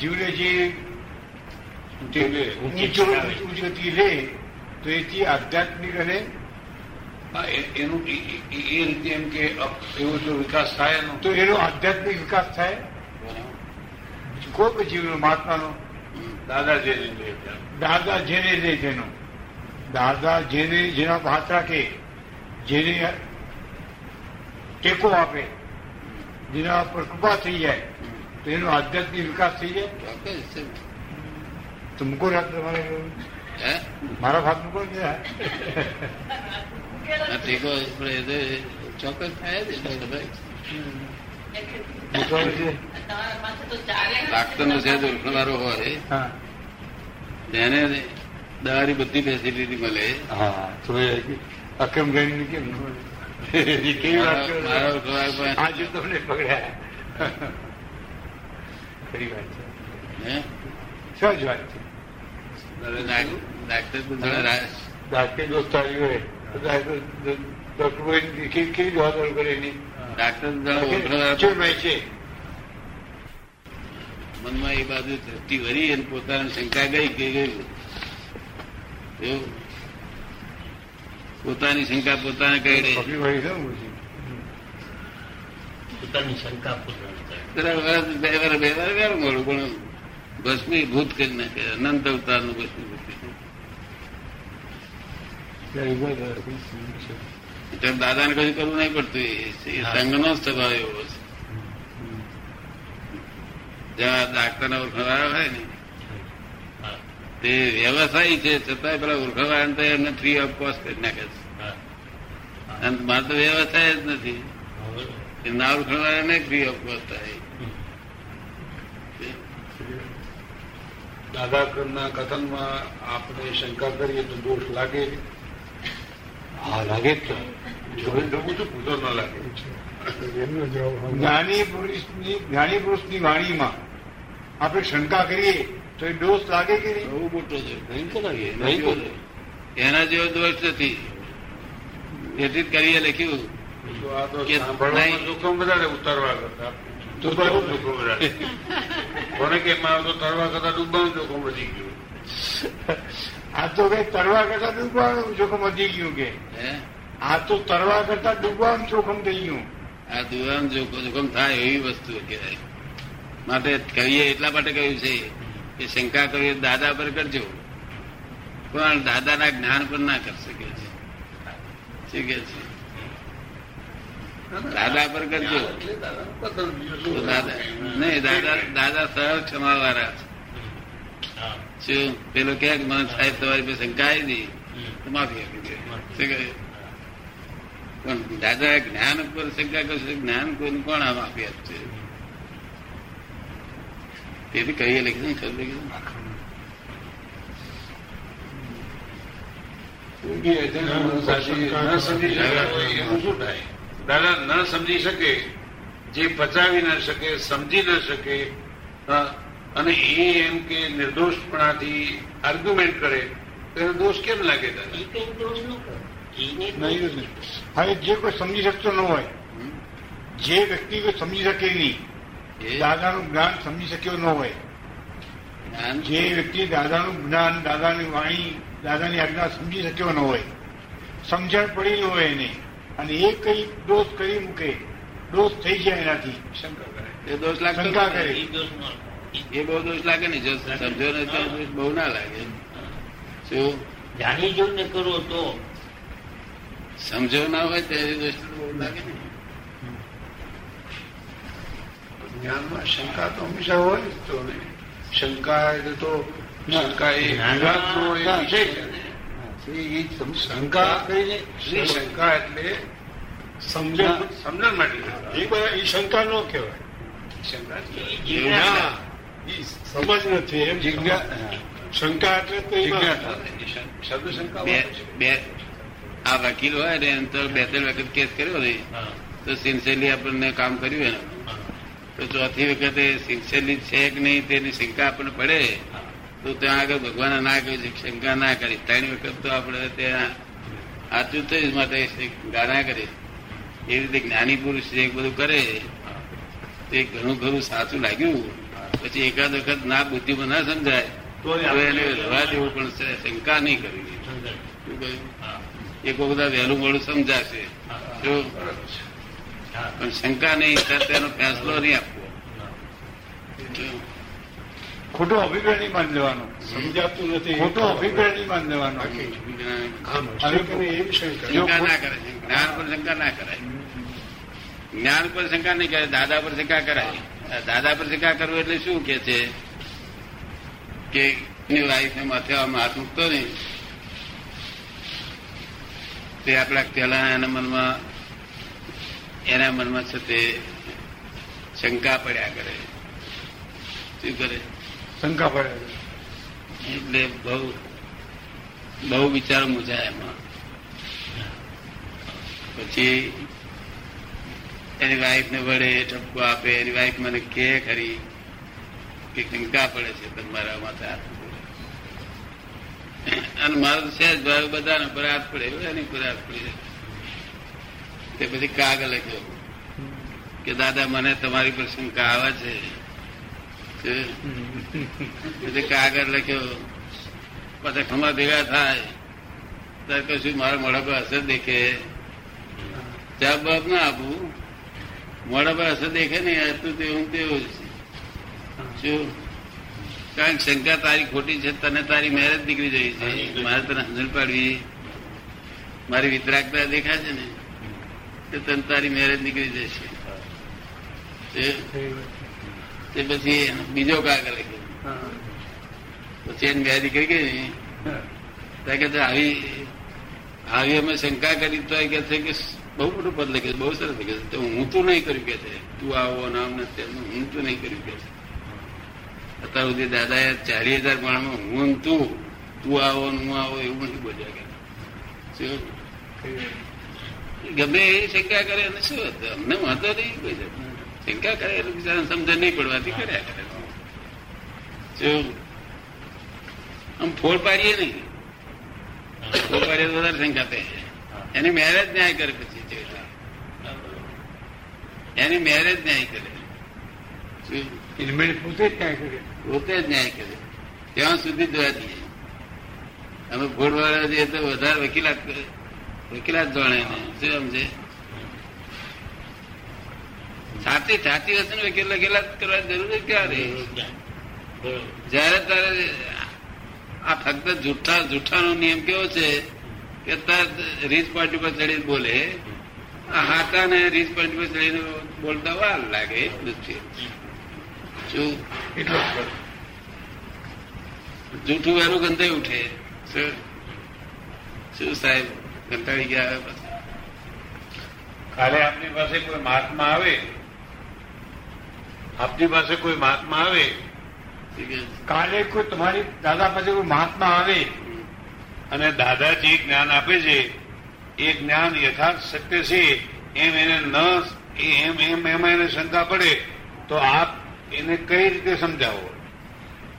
જીવને જે ઊંચી તો એથી આધ્યાત્મિક રહે. એનું એ- રીતે એમ કે એવો જો વિકાસ થાય તો એનો આધ્યાત્મિક વિકાસ થાય. કોઈ પણ જીવનો મહાત્માનો. દાદા જે દાદા જેને લે તેનો દાદા જેને જેના હાથ રાખે જેને ટેકો આપે જેના પર કૃપા થઈ જાય એનો આધ્યાત્મિક વિકાસ થઈ જાય. તો મૂકો હાથ તમારે? મારા હાથ મૂકો ને ટેકો ચોક્કસ થાય જ ભાઈ મૂકવાનું છે ઓળખણવાળો હોય. તેને દવાની બધી ફેસિલિટી મળે. હા તો અક્રમ ગણી કેમ ન કેવી વાત તમને પકડ્યા. ખરી વાત છે હે? સહજ વાત છે ડાક્ટર તો હોય ડોક્ટર કેવી જવાબદારી કરે એની ડાક્ટર મનમાં એ બાજુ દ્રષ્ટિ વળી અને પોતાની શંકા ગઈ કે ગયું એવું પોતાની શંકા પોતાને કહી રહી પકડી છે ને પછી. પોતાની શંકા વર્ષ, બે વાર બે વાર વ્યારું મળું પણ ભસ્મીભૂત કરી નાખે અનંત અવતારનું ભસ્મીભૂત કરી. દાદાને કશું કરવું નહીં પડતું સંઘનો સ્વભાવ એવો છે. જ્યાં ડાક્ટરને ઓળખવાળા હોય ને તે વ્યવસાયી છે છતાંય પેલા ઓળખવાળા એમને ફ્રી ઓફ કોસ્ટ કરી નાખે છે. અને મારે તો વ્યવસાય જ નથી. હવે, એ ફ્રી ઓફ કોસ્ટ થાય દાદાના કથનમાં આપણે શંકા કરીએ તો દોષ લાગે? હા લાગે જ તો. જોડે જવું પૂછો ન લાગે. જ્ઞાની પુરુષની જ્ઞાની પુરુષની વાણીમાં આપણે શંકા કરીએ તો એ દોષ લાગે કે નહીં? બહુ મોટો છે. ભયંકર લાગે. એના જેવો- દોષ નથી. એથી જ કરીએ લખ્યું. જોખમ વધારે ઉતારવા કરતા. જોખમ વધારે. કોને તરવા કરતા ડૂબવાનું જોખમ વધી ગયું. આ તો કઈ તરવા કરતા ડૂબવાનું જોખમ વધી ગયું કે. આ તો તરવા કરતા ડૂબવાનું જોખમ થઈ ગયું. આ દુવાન જોખમ જોખમ થાય એવી વસ્તુ કહેવાય. માટે કહીએ એટલા માટે કહ્યું છે કે શંકા કરીએ દાદા પર કરજો. પણ દાદાના જ્ઞાન પર ના કરી શકે છે. શું કે છે? દાદા પર કરજો? દાદા, નહીં, દાદા દાદા સહજ ક્ષમા વાળા શું? પેલો કે મને સાહેબ તમારી પાસે શંકા આવી હતી તો માફી આપી દે. પણ દાદા જ્ઞાન ઉપર શંકા કરશે જ્ઞાન કોઈને કોણ આ માફી આપશે? તેથી કહીએ લખી ખબર લખી શક્યા શું થાય? દાદા ન સમજી શકે જે પચાવી ન શકે સમજી ન શકે હા, અને એ એમ કે નિર્દોષપણાથી આર્ગ્યુમેન્ટ કરે તો એનો દોષ કેમ લાગે દાદા? નહીં નહીં. હવે જે કોઈ સમજી શકતો ન હોય જે વ્યક્તિ કોઈ સમજી શકે નહીં એ? દાદાનું જ્ઞાન સમજી શક્યો ન હોય જે વ્યક્તિ દાદાનું જ્ઞાન દાદાની વાણી દાદાની આજ્ઞા સમજી શક્યો ન હોય સમજણ પડી ન હોય એને અને એ કઈ દોષ કરી મૂકે. દોષ થઈ જાય એનાથી. એ દોષ લાગતો શંકા કરે. એ બહુ દોષ લાગે ને જો સમજો ને તો દોષ બહુ ના લાગે. શું? જાણી જોઈને કરો તો. સમજો ના હોય ત્યારે દોષ બહુ લાગે ને. જ્ઞાનમાં શંકા તો હંમેશા હોય તો શંકા એટલે તો શંકા એ એક છે એ શંકા કરીને શ્રી શંકા એટલે સમજણ સમજણ માટે. એ બધા એ શંકા ન કહેવાય. શંકા સમજ નથી એમ. શંકા એટલે તો બે આ વકીલ હોય ને એમ તો બે ત્રણ વખત કેસ કર્યો ને તો સિન્સિયરલી આપણને કામ કર્યું એનું તો ચોથી વખતે સિન્સિયરલી છે કે નહીં તેની શંકા આપણને પડે. હા. તો ત્યાં આગળ ભગવાને ના કહ્યું શંકા ના કરી. ત્રણ વખત તો આપણે ત્યાં સાચું થઈ માટે ગાના કરી. એ રીતે જ્ઞાની પુરુષ જે બધું કરે તે ઘણું ઘણું સાચું લાગ્યું. પછી એકાદ વખત ના બુદ્ધિમાં ના સમજાય તો એને રવા દેવું પણ શંકા નહીં કરવી. શું કહ્યું. એક બધા વહેલું મોડું સમજાશે. જો પણ શંકા નહીં તેનો ફેસલો નહીં આપવો. ખોટો અભિપ્રાય નહીં માની લેવાનો. સમજાતું નથી. ખોટો અભિપ્રાય નહીં માની લેવાનો કે નહીં એવી શંકા જો ના કરે જ્ઞાન પર શંકા ના કરાય. જ્ઞાન પર શંકા નહીં કરે દાદા પર શંકા કરાય. દાદા પર શંકા કરવું એટલે શું કે છે? કે એની વાઈફને માથે હાથ મૂકતો નહીં. તે આપણા પેલા એના મનમાં એના મનમાં છે તે શંકા પડ્યા કરે. શું કરે? શંકા પડે. એટલે બહુ બહુ વિચાર મૂજાય એમાં. પછી એની વાઈફ ને વડે ઠપકો આપે, એની વાઈફ મને કે ખરી કે શંકા પડે છે તમારા માથે હાથ અને મારો તો સહેજ ભાવ બધાને પર પડે એની પર હાથ પડી તે પછી કાગળ લખ્યો કે દાદા, મને તમારી પર શંકા આવે છે. એટલે કાગળ લખ્યો પાછા ખમા ભેગા થાય ત્યારે કશું મારા મોઢા પર અસર દેખે. જવાબ બાપ ના આપું. મોઢા પર અસર દેખે ને તું તેવું હું તેવું જ છે. શું? કારણ કે શંકા તારી ખોટી છે તને તારી મેરેજ નીકળી જઈ છે. મારે તને હજર પાડવી. મારી વિતરાગતા દેખાશે છે ને તો તને તારી મેરેજ નીકળી જશે તે- પછી બીજો કાગળ પછી એની બે દીકરી ગઈ કે આવી આવી અમે શંકા કરી તો એ કે છે કે બહુ મોટું પદ લખે બહુ સરસ લખે છે. તો હું તું નહીં કર્યું કે છે. તું આવો નામ ને હું તું નહીં કર્યું કે છે. અત્યાર સુધી દાદાએ ચારી હજાર માણમાં હું તું તું આવો ને હું આવો એવું નથી બોલ્યા કે ગમે એ શંકા કરે અને શું? હતું અમને વાંધો નહીં કોઈ. શંકા કરે એટલે બિચારા સમજણ નહીં પડવાથી કર્યા કરે. આમ ફોડ પાડીએ નહીં ફોડ પાડીએ તો વધારે શંકા થાય એની મેરેજ ન્યાય કરે પછી એની મેરેજ ન્યાય કરે. પોતે જ ક્યાં કરે. પોતે જ ન્યાય કરે. ત્યાં સુધી જોવા દઈએ. અમે ફોડવાળા જઈએ તો વધારે વકીલાત કરે. વકીલાત જાણે શું સમજે? સાચી સાચી ને કેટલા વકીલાત કરવા જરૂર ક્યારે? જયારે તારે આ ફક્ત જુઠ્ઠા જુઠ્ઠાનો નિયમ કેવો છે કે તાર રીચ પાર્ટી પર ચડીને બોલે. આ હાથા ને રીચ પાર્ટી પર ચડીને બોલતા વાર લાગે એટલું જ છે. જૂઠું વહેલું ગંધાઈ ઉઠે. શું? સાહેબ? કંટાળી ગયા? કાલે આપની પાસે કોઈ મહાત્મા આવે? આપની પાસે કોઈ મહાત્મા આવે? કાલે કોઈ તમારી દાદા પાસે કોઈ મહાત્મા આવે? અને દાદા જે જ્ઞાન આપે છે. એ જ્ઞાન યથાર્થ સત્ય છે. એમ એને ન એમ એમ એમાં એને શંકા પડે તો આપ એને કઈ રીતે સમજાવો?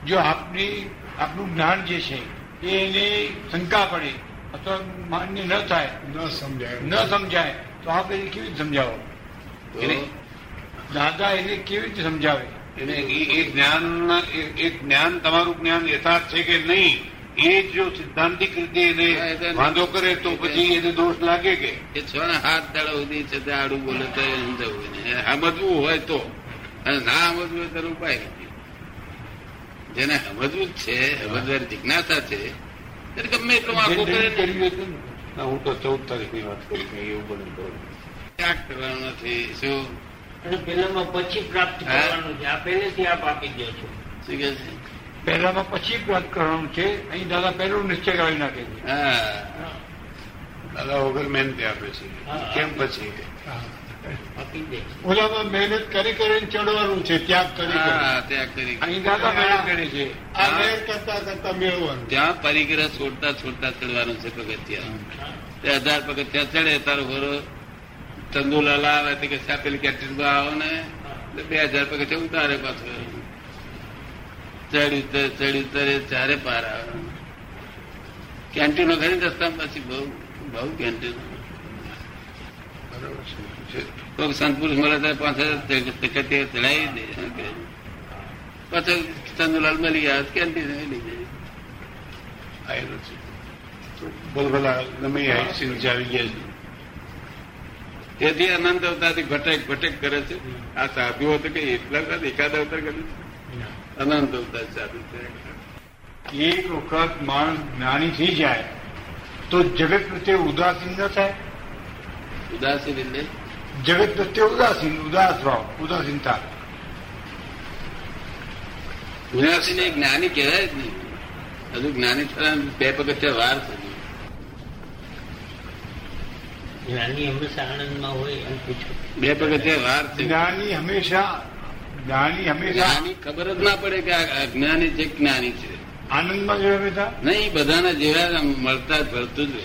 જો આપની આપનું જ્ઞાન જે છે એ એને શંકા પડે અથવા માન્ય ન થાય ન સમજાય. ન સમજાય તો આપ એને કેવી રીતે સમજાવો? એને- દાદા એને કેવી રીતે સમજાવે? એને એ જ્ઞાન એ જ્ઞાન તમારું જ્ઞાન યથાર્થ છે કે નહીં એ જો સિદ્ધાંતિક રીતે એને વાંધો કરે તો પછી એને દોષ લાગે કે? એ છ હાથ દાડા સુધી છે તે આડું બોલે તો એ સમજાવવું સમજવું હોય તો. અને ના સમજવું હોય તો ઉપાય નથી. જેને સમજવું જ છે સમજવાની જિજ્ઞાસા છે ત્યારે ગમે એટલું આખું કરે હું તો ચૌદ તારીખની વાત કરું એવું બને તો ત્યાગ કરવાનો નથી શું? પેલામાં પછી પ્રાપ્ત કરવાનું છે. આ પહેલેથી આપ આપી દો છો. શું કે છે? પહેલામાં પછી પ્રાપ્ત કરવાનું છે. અહીં દાદા પહેલો નિશ્ચય કરાવી નાખે છે. દાદા વગર મહેનતે આપે છે. કેમ પછી ઓલામાં મહેનત કરી કરીને ચડવાનું છે. ત્યાગ કરી કરી. ત્યાગ કરી. અહીં દાદા મહેનત કરે છે. આ મહેનત કરતા કરતા મેળવવાનું. ત્યાં પરિગ્રહ છોડતા છોડતા ચડવાનું છે પગથિયા. તે હજાર પગથિયા ચડે તારો ઘરો ચંદુલાલ આવે કે સાપેલી કેટરીન આવો ને. બે હજાર પગથિયા ઉતારે પાછો ચડી ઉતર, ચડી ઉતરે, ચારે પાર આવે. કેન્ટીનો ખરી રસ્તા પછી બહુ બહુ કેન્ટીન. કોઈક સંત પુરુષ મળે તો પાંચ હજાર ચડાવી દે પછી ચંદુલાલ મળી ગયા કેન્ટીન લઈ જાય. આવેલો છે. બોલ ભલા ગમે આવી ગયા તેથી અનંત અવતારથી ભટક ભટક કરે છે. આ સાધુઓ તો કે એટલા બધા એકાદ અવતાર કરે છે? અનંત અવતાર સાધુ છે. એક વખત માણસ જ્ઞાની થઈ જાય તો જગત પ્રત્યે ઉદાસીન ન થાય? ઉદાસીન એટલે? જગત પ્રત્યે ઉદાસીન ઉદાસ ભાવ ઉદાસીનતા ઉદાસીન એ જ્ઞાની કહેવાય જ નહીં. હજુ જ્ઞાની થવા બે પગથિયા વાર છે. જ્ઞાની હંમેશા આનંદમાં હોય એમ પૂછો. બે પગથિયા વાર છે જ્ઞાની હંમેશા જ્ઞાની હંમેશા જ્ઞાની ખબર જ ના પડે કે આ અજ્ઞાની છે જ્ઞાની છે. આનંદમાં જોયા હંમેશા નહીં બધાના જેવા મળતા જ ભરતું જ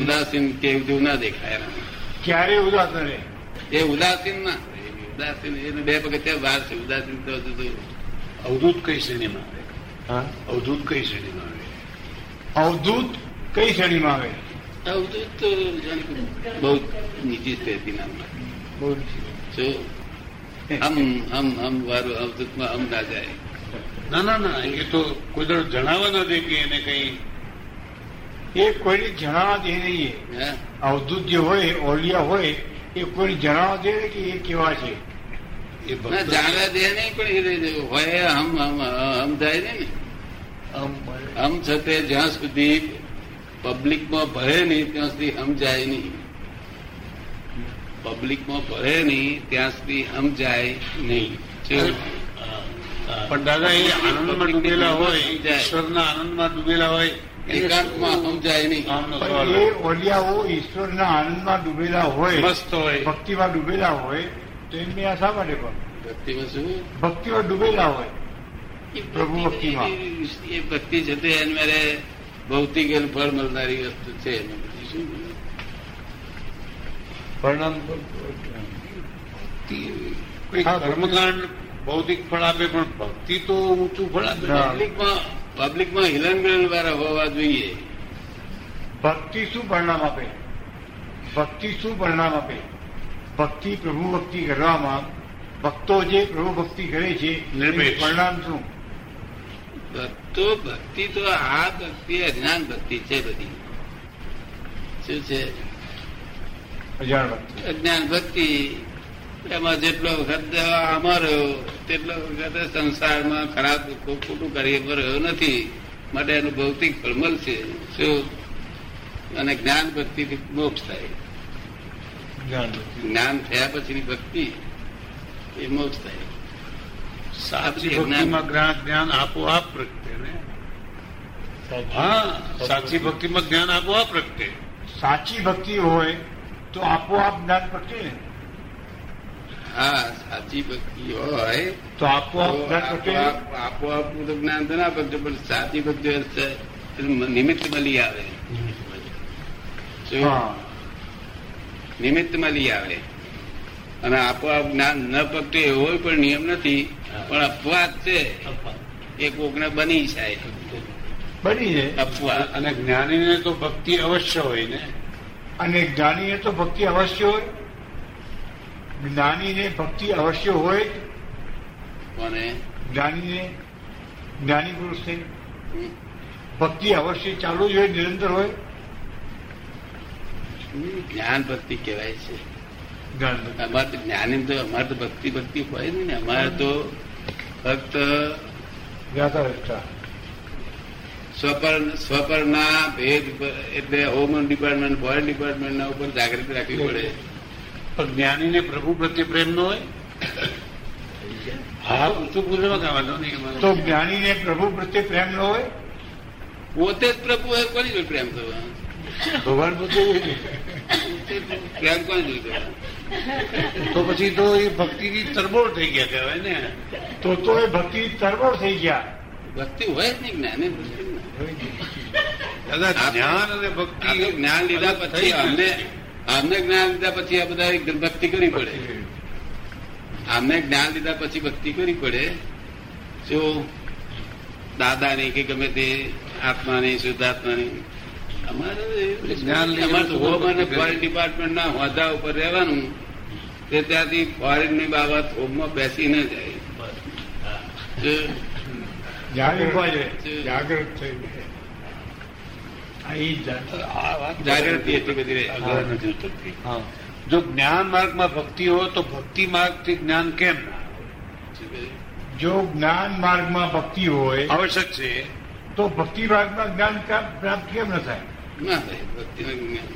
ઉદાસીન કે જેવું ના દેખાય ક્યારે ઉદાસ રહે? એ ઉદાસીન ના ઉદાસીન એને બે પગથિયા વાર છે. ઉદાસીન તો હજુ અવધૂત કઈ શ્રેણીમાં આવે? હા? અવધૂત કઈ શ્રેણીમાં આવે? અવધૂત કઈ શ્રેણીમાં આવે? આવું તો તો જાણે કે બહુ નીચી સ્થિતિ વારું અવધૂતમાં ના જાય ના ના ના એ તો કોઈ દર જણાવવા ન દે કે એને કઈ એ કોઈને જણાવવા દે નહીં અવધૂત જે હોય ઓલિયા હોય એ કોઈને જણાવવા દે કે એ કેવા છે? એ જાણવા દે નહીં પણ એ હોય હમ હમ હમ જાય ને. હમ છતે જ્યાં સુધી પબ્લિકમાં ભરે નહીં ત્યાં સુધી સમજાય નહીં. પબ્લિકમાં ભરે નહીં ત્યાં સુધી સમજાય નહીં. પણ દાદા એ આનંદમાં ડૂબેલા હોય ઈશ્વરના આનંદમાં ડૂબેલા હોય એકાંતમાં સમજાય નહીં. એ ઓલિયાઓ ઈશ્વરના આનંદમાં ડૂબેલા હોય મસ્ત હોય. ભક્તિમાં ડૂબેલા હોય તો એમને આ શા માટે પણ ભક્તિમાં શું? ભક્તિમાં ડૂબેલા હોય. પ્રભુ ભક્તિમાં. એ ભક્તિ છે તે એને મારે ભૌતિક એનું ફળ મળનારી વસ્તુ છે પરિણામ કર્મકાંડ ભૌતિક ફળ આપે પણ ભક્તિ તો ઊંચું ફળ આપે. પબ્લિકમાં પબ્લિકમાં હિલન ગિલન વાળા હોવા જોઈએ. ભક્તિ શું પરિણામ આપે? ભક્તિ શું પરિણામ આપે? ભક્તિ પ્રભુ ભક્તિ કરવામાં ભક્તો જે પ્રભુ ભક્તિ કરે છે પરિણામ શું? તો ભક્તિ તો આ ભક્તિ અજ્ઞાન ભક્તિ છે બધી. શું છે? અજ્ઞાન ભક્તિ. એમાં જેટલો વખત અમારો તેટલો વખત સંસારમાં ખરાબ ખોટું કરી રહ્યો નથી. માટે એનું ભૌતિક ફળ મળશે શું? અને જ્ઞાન ભક્તિથી મોક્ષ થાય. જ્ઞાન થયા પછીની ભક્તિ એ મોક્ષ થાય. સાચી ભક્તિમાં જ્ઞાન. આપોઆપ પ્રગટે ને? હા સાચી ભક્તિમાં જ્ઞાન આપોઆપ પ્રગટે. સાચી ભક્તિ હોય તો આપોઆપ જ્ઞાન પ્રગટે. ને હા સાચી ભક્તિ હોય તો આપોઆપ? આપોઆપ તો જ્ઞાન તો ના પ્રગટે પણ સાચી ભક્તિ હોય નિમિત્ત મળી આવે. નિમિત્ત મળી આવે. અને આપોઆપ જ્ઞાન ન પ્રગટે એવો પણ નિયમ નથી. પણ અપવાદ છે. અપવાદ. એ કોકને બની જાય. બની જાય. અપવાદ. અને જ્ઞાનીને તો ભક્તિ અવશ્ય હોય ને? અને જ્ઞાનીને તો ભક્તિ અવશ્ય હોય. જ્ઞાનીને ભક્તિ અવશ્ય હોય. કોને? જ્ઞાનીને. જ્ઞાની પુરુષને ભક્તિ અવશ્ય ચાલુ જ હોય નિરંતર હોય. જ્ઞાન ભક્તિ કહેવાય છે. અમારે તો જ્ઞાની તો અમારે તો ભક્તિ ભક્તિ હોય ને. અમારે તો ફક્ત સ્વપર સ્વપરના ભેદ એટલે હોમ ડિપાર્ટમેન્ટ બોય ડિપાર્ટમેન્ટના ઉપર જાગૃતિ રાખવી પડે. પણ જ્ઞાનીને પ્રભુ પ્રત્યે પ્રેમ ન હોય? હા ઊંચું પૂર્વક વાંધો નહીં ને તો જ્ઞાનીને પ્રભુ પ્રત્યે પ્રેમ ન હોય? પોતે જ પ્રભુ હોય કોની જોઈ પ્રેમ કરવાનો ભગવાન પોતે પ્રેમ કોની જોઈ કરવાનો તો પછી તો એ ભક્તિથી તરબોળ થઈ ગયા કહેવાય ને. તો તો એ ભક્તિ તરબોળ થઈ ગયા. ભક્તિ હોય જ નહીં જ્ઞાન દાદા જ્ઞાન અને ભક્તિ જ્ઞાન લીધા પછી અમને અમને જ્ઞાન લીધા પછી આ બધા ભક્તિ કરવી પડે. અમને જ્ઞાન લીધા પછી ભક્તિ કરવી પડે. જો દાદાની કે ગમે તે આત્માની શુદ્ધાત્માની અમારે જ્ઞાન હોમ અને. ફોરેન ડિપાર્ટમેન્ટના હોદ્દા ઉપર રહેવાનું તે ત્યાંથી ફોરેનની બાબત હોમમાં બેસી ન જાય જાગૃત. જાગૃત થઈ આ ઈ જ આ વાત જાગૃતિ એટલી બધી નથી ઉતરતી. જો જ્ઞાન માર્ગમાં ભક્તિ હોય તો ભક્તિ માર્ગથી જ્ઞાન કેમ? જો જ્ઞાન માર્ગમાં ભક્તિ હોય આવશ્યક છે તો ભક્તિ માર્ગમાં જ્ઞાન કા- પ્રાપ્ત કેમ ન થાય ના થાય ભક્તિનું જ્ઞાન.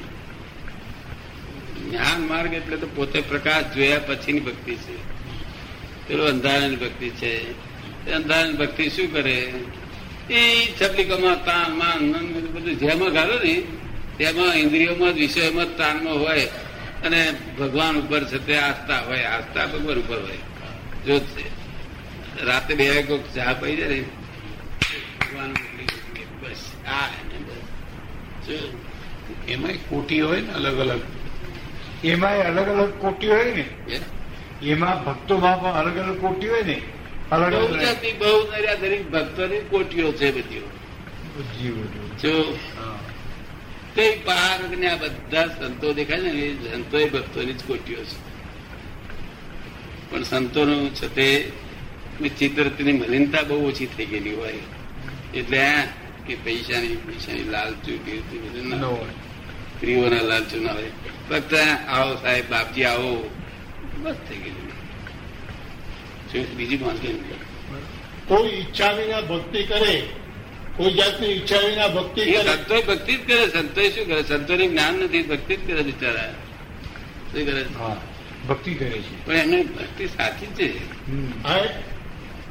જ્ઞાન માર્ગ એટલે તો પોતે પ્રકાશ જોયા પછીની ભક્તિ છે. પેલો અંધારાની ભક્તિ છે. એ અંધારાની ભક્તિ શું કરે? એ છપલીકોમાં તાન માન બધું જેમાં ગાલો ને, તેમાં ઇન્દ્રિયોમાં જ વિષયોમાં તાનમાં હોય અને ભગવાન ઉપર છે તે આસ્થા હોય. આસ્થા ભગવાન ઉપર હોય. જો રાતે બે કોક ચા પડી જાય ને, ભગવાન? એમાં કોટી હોય ને અલગ અલગ. એમાં અલગ અલગ કોટી હોય ને. એમાં ભક્તોમાં પણ અલગ અલગ કોટી હોય ને. અલગ અલગ બહુ નર્યા દરેક ભક્તોની કોટીઓ છે બધી. જો હા. તે પાર ને આ બધા સંતો દેખાય ને એ સંતો એ ભક્તોની જ કોટીઓ છે. પણ સંતોનું છે તે ચિત્રની મલિનતા બહુ ઓછી થઈ ગયેલી હોય. એટલે કે પૈસાની પૈસાની લાલચુ કે બધું ના હોય. સ્ત્રીઓના લાલચુ ના હોય. ફક્ત આવો સાહેબ બાપજી આવો. બસ થઈ ગયું. શું બીજી વાત કોઈ ઈચ્છા વિના ભક્તિ કરે કોઈ જાતની ઈચ્છા વિના ભક્તિ કરે. સંતો ભક્તિ જ કરે સંતો શું કરે? સંતોને જ્ઞાન નથી ભક્તિ જ કરે બિચારા. શું કરે? હા ભક્તિ કરે છે. પણ એમની ભક્તિ સાચી છે.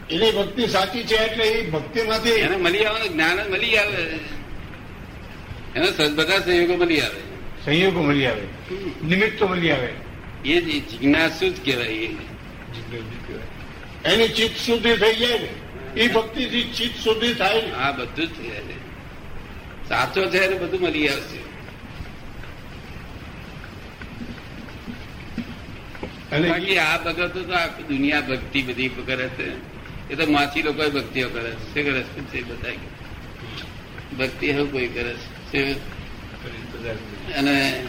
હા, એની ભક્તિ સાચી છે એટલે એ ભક્તિમાંથી એને મળી આવે જ્ઞાન મળી આવે. એને બધા સંયોગો મળી આવે. સંયોગો મળી આવે. નિમિત્તો મળી આવે. એ જ જિજ્ઞાસુ જ કહેવાય એ એની ચિત્ત શુદ્ધિ થઈ જાય ને એ ભક્તિથી ચિત્ત શુદ્ધિ થાય ને. આ બધું જ થઈ જાય. સાચો છે એને બધું મળી આવશે. અને બાકી આ ભગતો તો આખી દુનિયા ભક્તિ બધી કરે છે. એ તો માછી લોકો ભક્તિઓ કરે છે. શું કરે છે? બતાવી ભક્તિ હવે કોઈ કરે છે? અને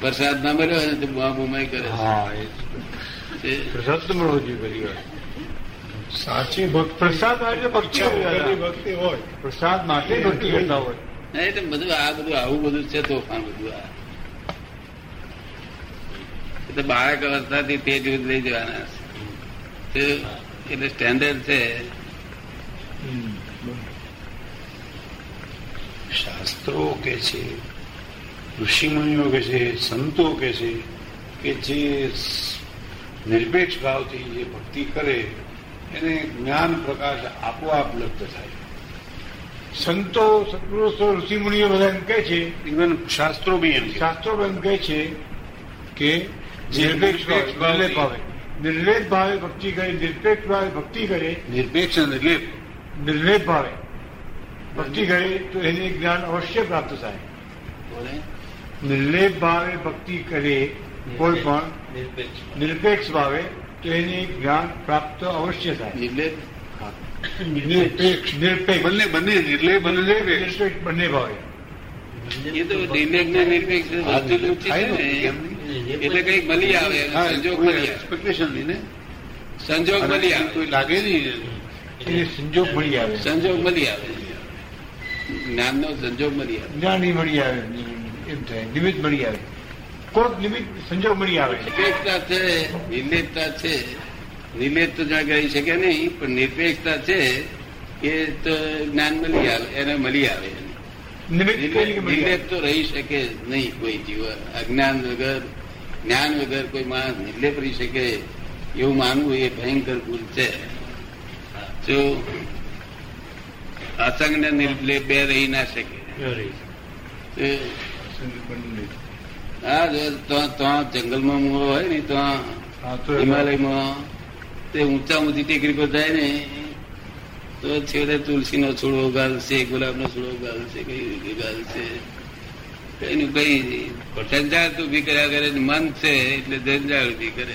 પ્રસાદ ના મળ્યો હોય ને તો બુમાઈ કરે છે. પ્રસાદ તો મળવો જોઈએ સાચી ભક્તિ. પ્રસાદ માટે ભક્તિ હોય. પ્રસાદ માટે ભક્તિ કરતા હોય. નહીં એટલે બધું આ બધું આવું બધું છે તોફાન બધું આ. એટલે બાળક અવસ્થાથી તે જ લઈ જવાના છે. એટલે સ્ટેન્ડર્ડ છે શાસ્ત્રો કે છે ઋષિમુનિઓ કે છે સંતો કે છે કે જે નિરપેક્ષ ભાવથી જે ભક્તિ કરે એને જ્ઞાન પ્રકાશ આપોઆપ લબ્ધ થાય સંતો સત્પુરુષો ઋષિમુનિઓ બધા એમ કહે છે ઇવન શાસ્ત્રો બી એમ શાસ્ત્રો શાસ્ત્રો એમ કહે છે કે નિરપેક્ષ ભાવે નિર્લેપ ભાવે ભક્તિ કરે નિરપેક્ષ ભાવે ભક્તિ કરે. નિરપેક્ષ અને નિર્લેપ. નિર્લેપ ભાવે ભક્તિ કરે તો એને જ્ઞાન અવશ્ય પ્રાપ્ત થાય. નિર્લેપ ભાવે ભક્તિ કરે કોઈ પણ નિરપેક્ષ. નિરપેક્ષ ભાવે તો એને જ્ઞાન પ્રાપ્ત અવશ્ય થાય. નિર્લેપ? નિરપેક્ષ નિરપેક્ષ. બંને બંને નિર્લેપ અને નિરપેક્ષ. બંને ભાવે. એ તો નિર્લેપ ને નિરપેક્ષ વસ્તુ થાય છે ને? એટલે કંઈક મળી આવે સંજોગ મળી એક્સપેક્ટેશન નહીં સંજોગ મળી આવે. કોઈ લાગે નહીં એટલે સંજોગ મળી આવે. સંજોગ મળી આવે. જ્ઞાનનો સંજોગ મળી આવે. જ્ઞાની મળી આવે એમ થાય. નિમિત્ત મળી આવે. કોક નિમિત્ત સંજોગ મળી આવે. નિરપેક્ષતા છે નિર્લેપતા છે. નિર્લેપ તો જ્યાં કહી શકે નહીં પણ નિરપેક્ષતા છે એ તો જ્ઞાન મળી આવે એને મળી આવે. નિર્લેપ તો રહી શકે નહીં કોઈ જીવન. અજ્ઞાન વગર જ્ઞાન વગર કોઈ માણસ નિર્લે કરી શકે એવું માનવું એ ભયંકર ભૂલ છે. જો અસંગ ને નિર્લેપ બે રહી ના શકે. હા તો જંગલમાં મૂળો હોય ને તો હિમાલયમાં તે ઊંચા ઊંચી ટેકરી પર જાય ને તો છેવટે તુલસીનો છોડવો ગાલશે ગુલાબનો છોડવો ગાલશે કઈ રીતે ગાલશે કઈ નું કઈ જંજાળ ઊભી કર્યા કરે મન છે એટલે જંજાળ ઊભી કરે.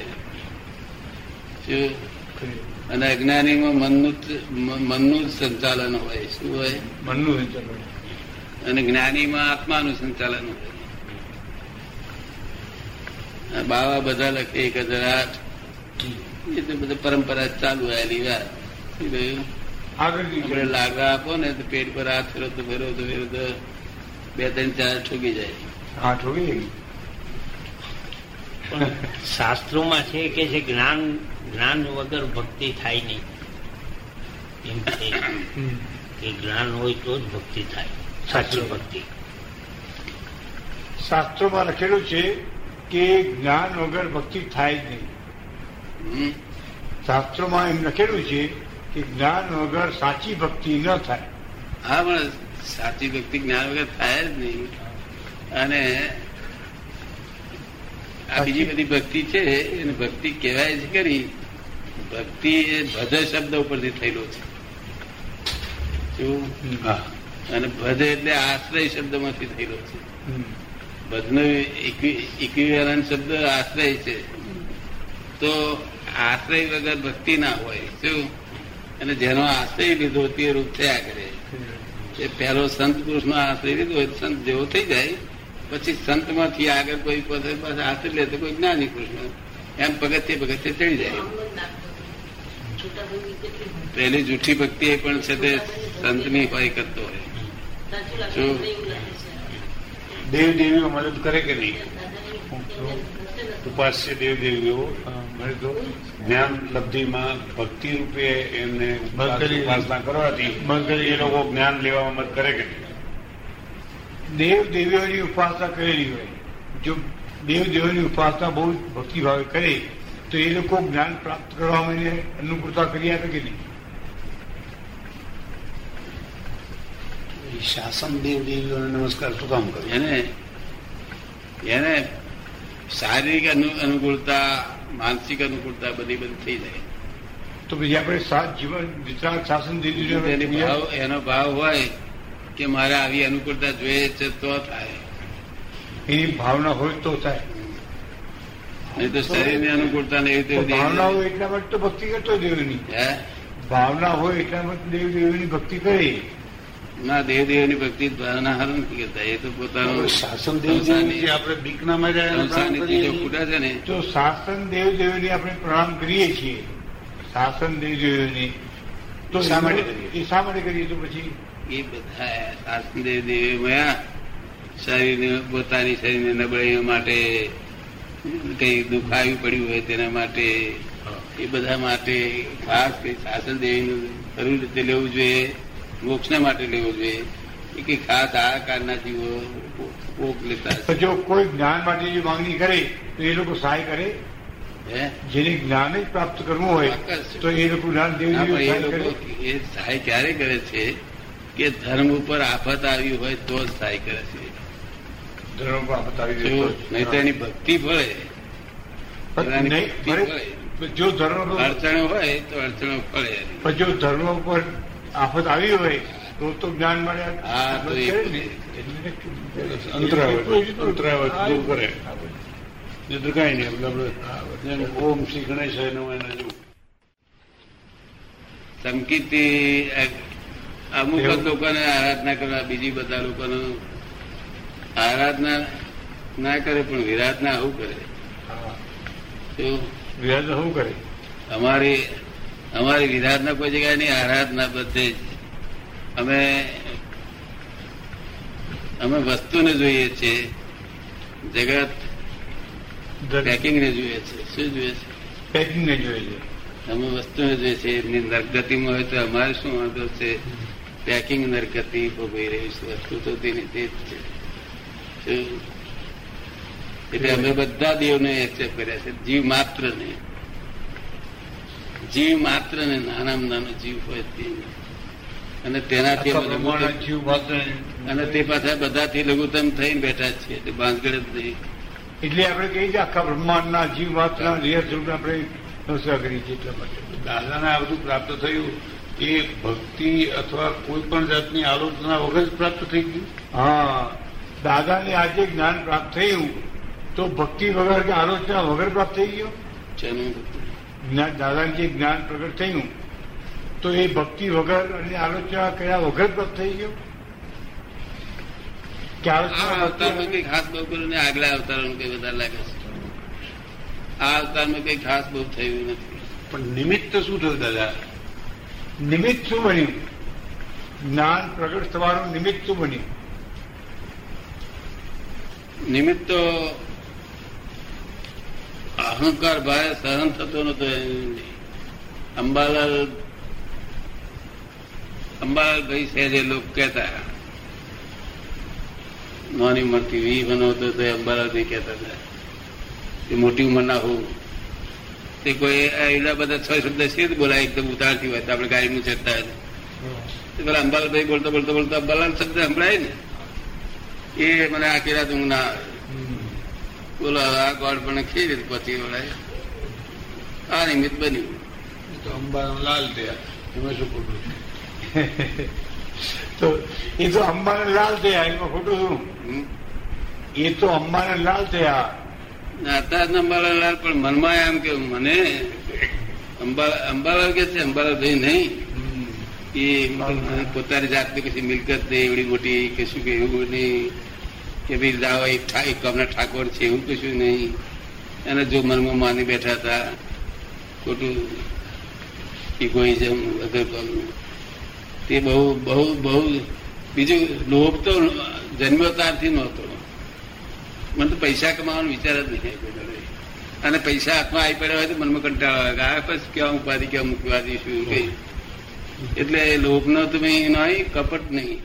અને અજ્ઞાનીમાં મનનું મનનું જ સંચાલન હોય શું હોય? મનનું સંચાલન. અને જ્ઞાનીમાં આત્માનું સંચાલન હોય. બાવા બધા લખે એક હજાર આઠ. એ તો બધા પરંપરા ચાલુ આવેલી વાત. શું કહ્યું? આપણે લાગા આપો ને તો પેટ પર હાથ ફેરો તો ફેરો તો ફેરો તો બે ત્રણ ચાર ઠોકી જાય. હા ઠોકી પણ શાસ્ત્રોમાં છે કે જે જ્ઞાન જ્ઞાન વગર ભક્તિ થાય નહીં. એમ છે. કે જ્ઞાન હોય તો જ ભક્તિ થાય. સાચી ભક્તિ. શાસ્ત્રોમાં લખેલું છે કે જ્ઞાન વગર ભક્તિ થાય જ નહીં. શાસ્ત્રોમાં એમ લખેલું છે કે જ્ઞાન વગર સાચી ભક્તિ ન થાય. હા પણ સાચી વ્યક્તિ જ્ઞાન વગર થાય જ નહીં. અને આ બીજી બધી ભક્તિ છે એને ભક્તિ કહેવાય છે ખરી. ભક્તિ એ ભજ શબ્દ ઉપરથી થયેલો છે. અને ભજ એટલે આશ્રય શબ્દમાંથી થયેલો છે. ભજનો ઇક્વિવેલન્ટ શબ્દ આશ્રય છે. તો આશ્રય વગર ભક્તિ ના હોય. શું? અને જેનો આશ્રય લીધો તે રૂપ થયા કરે. એ પહેલો સંત પુરુષનો આશ્રય લીધો હોય સંત જેવો થઈ જાય. પછી સંતમાંથી આગળ કોઈ પાસે પાસે આશ્રય લે તો કોઈ જ્ઞાની કૃષ્ણ એમ પગથિયે પગથિયે ચડી જાય. પહેલી જૂઠી ભક્તિ એ પણ છે તે સંતની હોય કરતો હોય. દેવ દેવીઓ મદદ કરે કે નહીં? ઉપાસ્ય દેવ દેવીઓ જ્ઞાન લબ્ધિમાં ભક્તિ રૂપે એમને ઉપાસના કરવાથી એ લોકો જ્ઞાન લેવામાં મદદ કરે કે દેવ દેવીઓની ઉપાસના કરેલી હોય. જો દેવ દેવોની ઉપાસના બહુ ભક્તિભાવે કરે તો એ લોકો જ્ઞાન પ્રાપ્ત કરવામાં એને અનુકૂળતા કરી આપે કે નહીં? શાસન દેવ દેવીઓને નમસ્કાર શું કામ કરે? એને એને શારીરિક અનુ- અનુકૂળતા માનસિક અનુકૂળતા બધી બધી થઈ જાય. તો પછી આપણે સાત જીવન વિતરાગ શાસન દીધી ભાવ એનો ભાવ હોય કે મારે આવી અનુકૂળતા જોઈએ છે તો થાય. એની ભાવના હોય તો થાય. નહીં તો શરીરની અનુકૂળતા ને એવી ભાવના હોય એટલા માટે તો ભક્તિ કરતો દેવની હે? ભાવના હોય એટલા માટે દેવ દેવીની ભક્તિ કરે. ના દેવની ભક્તિ ભાવના હારું નથી કરતા એ તો પોતાનું શાસન દેવ જે આપણે માર્યા ચીજો છીએ. ખૂટે છે ને. તો શાસન દેવ દેવીને આપણે પ્રણામ કરીએ છીએ. શાસન દેવ દેવીને. તો શા માટે કરીએ? શા માટે કરીએ તો પછી? એ બધા શાસનદેવ દેવ મયા શરીરને પોતાની શરીરની નબળાઈઓ માટે કઈ દુઃખ આવ્યું પડ્યું હોય તેના માટે એ બધા માટે ખાસ કઈ શાસન દેવીનું જરૂર રીતે લેવું જોઈએ. મોક્ષના માટે લેવો જોઈએ. એ ખાસ આ કાળના જીવો ભોગ લેતા જો કોઈ જ્ઞાન માટે જે માંગણી કરે તો એ લોકો સહાય કરે? જેને જ્ઞાન જ પ્રાપ્ત કરવું હોય તો એ લોકો જ્ઞાન દેવ એ સહાય લોકો એ સહાય ક્યારે કરે છે? કે ધર્મ ઉપર આફત આવી હોય તો જ સહાય કરે છે. ધર્મ ઉપર આફત આવી હોય નહીં તો એની ભક્તિ ફળે જો ધર્મ અડચણો હોય તો અડચણો ફળે જો ધર્મ ઉપર આફત આવી હોય તો તો જ્ઞાન મળે. હા, કરે. કરે નહીં ઓમ શ્રી ગણેશ. સંકિતથી અમુક જ લોકોને આરાધના કરવા બીજી બધા લોકોને આરાધના ના કરે પણ વિરાધના આવું કરે. વિરાધના શું કરે? અમારી અમારી વિરાધના કોઈ જગ્યાએ નહીં આરાધના બધે જ. અમે અમે વસ્તુને જોઈએ છીએ. જગત પેકિંગને જોઈએ છે શું જોઈએ છે? પેકિંગને જોઈએ છે. અમે વસ્તુને જોઈએ છે એમની નરગતિમાં હોય તો અમારે શું વાંધો છે? પેકિંગ નરગતિ ભોગવી રહી છે. વસ્તુ તો તેની તે જ છે. એટલે અમે બધા દેવને એક્સેપ્ટ કર્યા છે. જીવ માત્ર ને જીવ માત્ર ને નાનામાં નાનો જીવ હોય તે અને તેનાથી અને તે પાછા બધાથી લઘુત્તમ થઈને બેઠા છીએ એટલે બાંધગડ જ નહીં. એટલે આપણે કહીએ છીએ આખા બ્રહ્માંડના જીવ માત્ર સ્વરૂપને આપણે નમસ્કાર કરીએ છીએ એટલા માટે. દાદાને આ બધું પ્રાપ્ત થયું એ ભક્તિ અથવા કોઈ પણ જાતની આલોચના વગર જ પ્રાપ્ત થઈ ગયું હા. દાદાને આજે જ્ઞાન પ્રાપ્ત થયું તો ભક્તિ વગર કે આલોચના વગર પ્રાપ્ત થઈ ગયો? જ્ઞાન દાદાને જે જ્ઞાન પ્રગટ થયું તો એ ભક્તિ વગર અને આલોચના કર્યા વગર પ્રગટ થઈ ગયો? કે આ અવતારમાં કઈ ખાસ બહુ કર્યું ને આગલા અવતારમાં કઈ વધારે લાગે છે? આ અવતારમાં કઈ ખાસ બહુ થયું નથી. પણ નિમિત્ત શું થયું દાદા? નિમિત્ત શું બન્યું? જ્ઞાન પ્રગટ થવાનું નિમિત્ત શું બન્યું? નિમિત્ત તો અહંકાર ભારે સહન થતો નતો. અંબાલાલ અંબાલાલ ભાઈ સહેજે લોકો કહેતા. નાની ઉંમરથી વી બનાવતો તો એ અંબાલાલ ભાઈ કહેતા હતા. એ મોટી ઉંમરના હોવું તે કોઈ એટલા બધા છ શબ્દ છે જ બોલાય, એકદમ ઉતારથી હોય તો આપણે ગાડીમાં ચડતા હતા. પેલા અંબાલાલભાઈ બોલતા બોલતા, બોલતો અંબાલાલ શબ્દ સંભળાય ને. એ મને આ કેરા ઊંઘ ના આવે. બોલો આ ગોળ પણ કેવી રીતે પહોંચી વળાય? આ નિમિત્ત બન્યું. તો અંબાનો લાલ થયા એમાં શું ખોટું તો એ તો અંબાને લાલ થયા એમાં ખોટું શું? એ તો અંબાને લાલ થયા નાતા અંબાલાલ લાલ પણ મનમાં એમ કે મને અંબા- અંબાલાલ કે છે અંબાલાલ ભાઈ નહીં. એ પોતાની જાતની કશી મિલકત નહીં એવડી મોટી કશું કે એવું નહીં. કે ભાઈ એક અમને ઠાકોર છે એવું કશું નહીં. અને જો મનમાં માની બેઠા હતા ખોટું ઇગોઇઝમ વગર. તે બહુ બહુ બહુ બીજું લોભ તો જન્મતારથી નહોતો. મને તો પૈસા કમાવાનો વિચાર જ નહીં આવ્યો અને પૈસા હાથમાં આવી પડ્યા હોય તો મનમાં કંટાળો આવે આ પછી કેવા ઉપાધિ કેવા મૂકવા દઈશું એટલે લોભ નો તમે નહીં કપટ નહીં.